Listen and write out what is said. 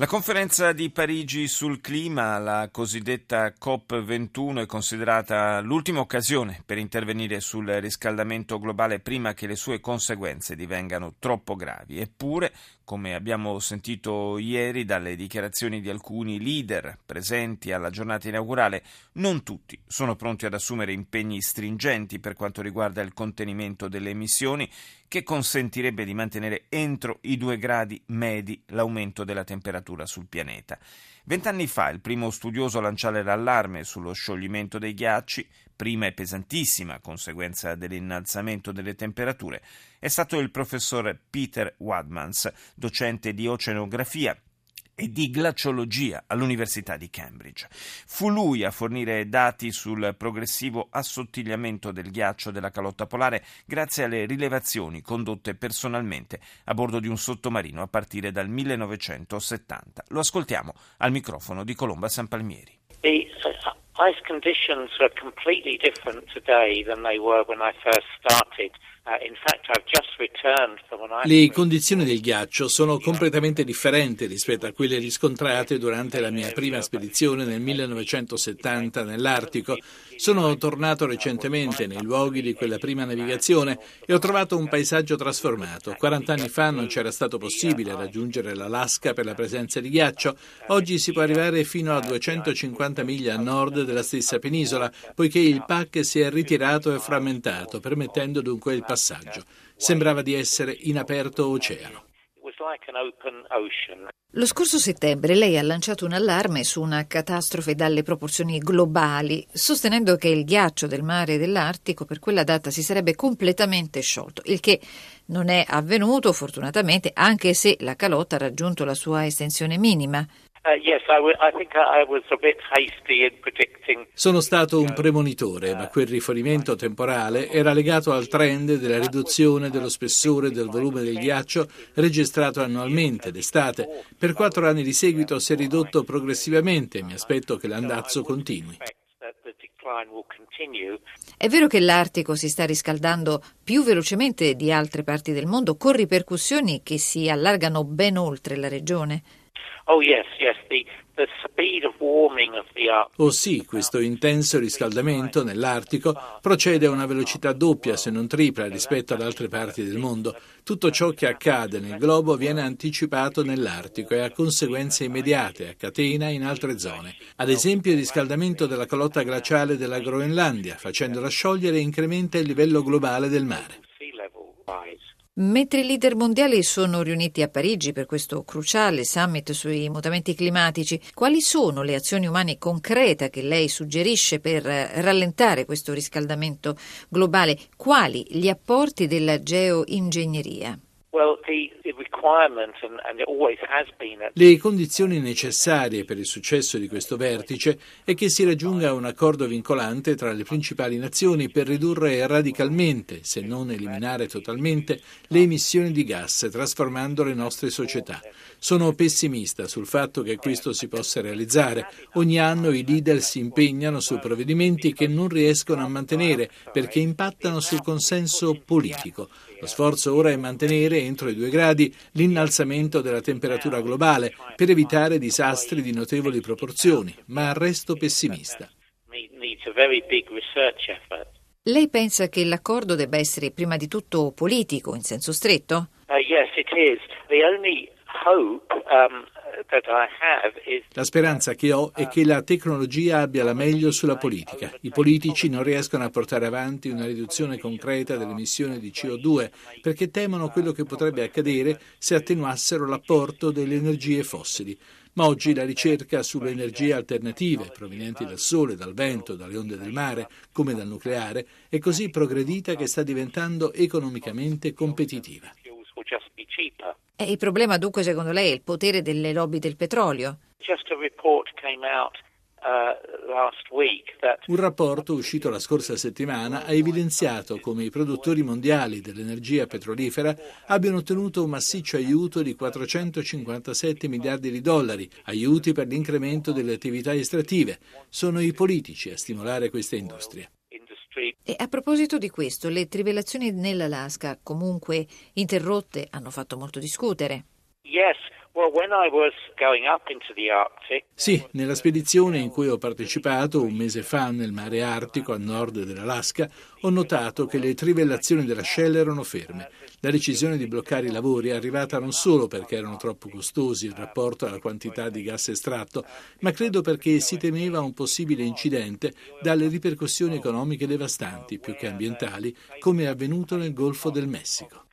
La conferenza di Parigi sul clima, la cosiddetta COP21, è considerata l'ultima occasione per intervenire sul riscaldamento globale prima che le sue conseguenze divengano troppo gravi. Eppure, come abbiamo sentito ieri dalle dichiarazioni di alcuni leader presenti alla giornata inaugurale, non tutti sono pronti ad assumere impegni stringenti per quanto riguarda il contenimento delle emissioni che consentirebbe di mantenere entro i due gradi medi l'aumento della temperatura sul pianeta. Vent'anni fa il primo studioso a lanciare l'allarme sullo scioglimento dei ghiacci, prima e pesantissima conseguenza dell'innalzamento delle temperature, è stato il professor Peter Wadmans, docente di oceanografia e di glaciologia all'Università di Cambridge. Fu lui a fornire dati sul progressivo assottigliamento del ghiaccio della calotta polare grazie alle rilevazioni condotte personalmente a bordo di un sottomarino a partire dal 1970. Lo ascoltiamo al microfono di Colomba San Palmieri. The uh, ice conditions are completely different today than they were when I. Uh, Le condizioni del ghiaccio sono completamente differenti rispetto a quelle riscontrate durante la mia prima spedizione nel 1970 nell'Artico. Sono tornato recentemente nei luoghi di quella prima navigazione e ho trovato un paesaggio trasformato. 40 anni fa non c'era stato possibile raggiungere l'Alaska per la presenza di ghiaccio. Oggi si può arrivare fino a 250 miglia a nord della stessa penisola, poiché il PAC si è ritirato e frammentato, permettendo dunque il passaggio. Sembrava di essere in aperto oceano. Lo scorso settembre lei ha lanciato un allarme su una catastrofe dalle proporzioni globali, sostenendo che il ghiaccio del mare dell'Artico per quella data si sarebbe completamente sciolto, il che non è avvenuto fortunatamente, anche se la calotta ha raggiunto la sua estensione minima. Uh, Sono stato un premonitore, ma quel riferimento temporale era legato al trend della riduzione dello spessore del volume del ghiaccio registrato annualmente d'estate. Per quattro anni di seguito si è ridotto progressivamente e mi aspetto che l'andazzo continui. È vero che l'Artico si sta riscaldando più velocemente di altre parti del mondo, con ripercussioni che si allargano ben oltre la regione? Oh yes, yes, the, the speed of warming of the Arctic. Sì, questo intenso riscaldamento nell'Artico procede a una velocità doppia se non tripla rispetto ad altre parti del mondo. Tutto ciò che accade nel globo viene anticipato nell'Artico e ha conseguenze immediate a catena in altre zone. Ad esempio il riscaldamento della calotta glaciale della Groenlandia, facendola sciogliere incrementa il livello globale del mare. Mentre i leader mondiali sono riuniti a Parigi per questo cruciale summit sui mutamenti climatici, quali sono le azioni umane concrete che lei suggerisce per rallentare questo riscaldamento globale? Quali gli apporti della geoingegneria? Le condizioni necessarie per il successo di questo vertice è che si raggiunga un accordo vincolante tra le principali nazioni per ridurre radicalmente, se non eliminare totalmente, le emissioni di gas, trasformando le nostre società. Sono pessimista sul fatto che questo si possa realizzare. Ogni anno i leader si impegnano su provvedimenti che non riescono a mantenere perché impattano sul consenso politico. Lo sforzo ora è mantenere entro i due gradi l'innalzamento della temperatura globale per evitare disastri di notevoli proporzioni, ma resto pessimista. Lei pensa che l'accordo debba essere prima di tutto politico, in senso stretto? Uh, yes, it is. The only hope um, la speranza che ho è che la tecnologia abbia la meglio sulla politica. I politici non riescono a portare avanti una riduzione concreta delle emissioni di CO2 perché temono quello che potrebbe accadere se attenuassero l'apporto delle energie fossili. Ma oggi la ricerca sulle energie alternative, provenienti dal sole, dal vento, dalle onde del mare, come dal nucleare, è così progredita che sta diventando economicamente competitiva. E il problema dunque secondo lei è il potere delle lobby del petrolio? Un rapporto uscito la scorsa settimana ha evidenziato come i produttori mondiali dell'energia petrolifera abbiano ottenuto un massiccio aiuto di 457 miliardi di dollari, aiuti per l'incremento delle attività estrattive. Sono i politici a stimolare questa industria. E a proposito di questo, le trivellazioni nell'Alaska, comunque interrotte, hanno fatto molto discutere. Yes, sì, nella spedizione in cui ho partecipato un mese fa nel mare Artico a nord dell'Alaska, ho notato che le trivellazioni della Shell erano ferme. La decisione di bloccare i lavori è arrivata non solo perché erano troppo costosi in rapporto alla quantità di gas estratto, ma credo perché si temeva un possibile incidente dalle ripercussioni economiche devastanti, più che ambientali, come è avvenuto nel Golfo del Messico.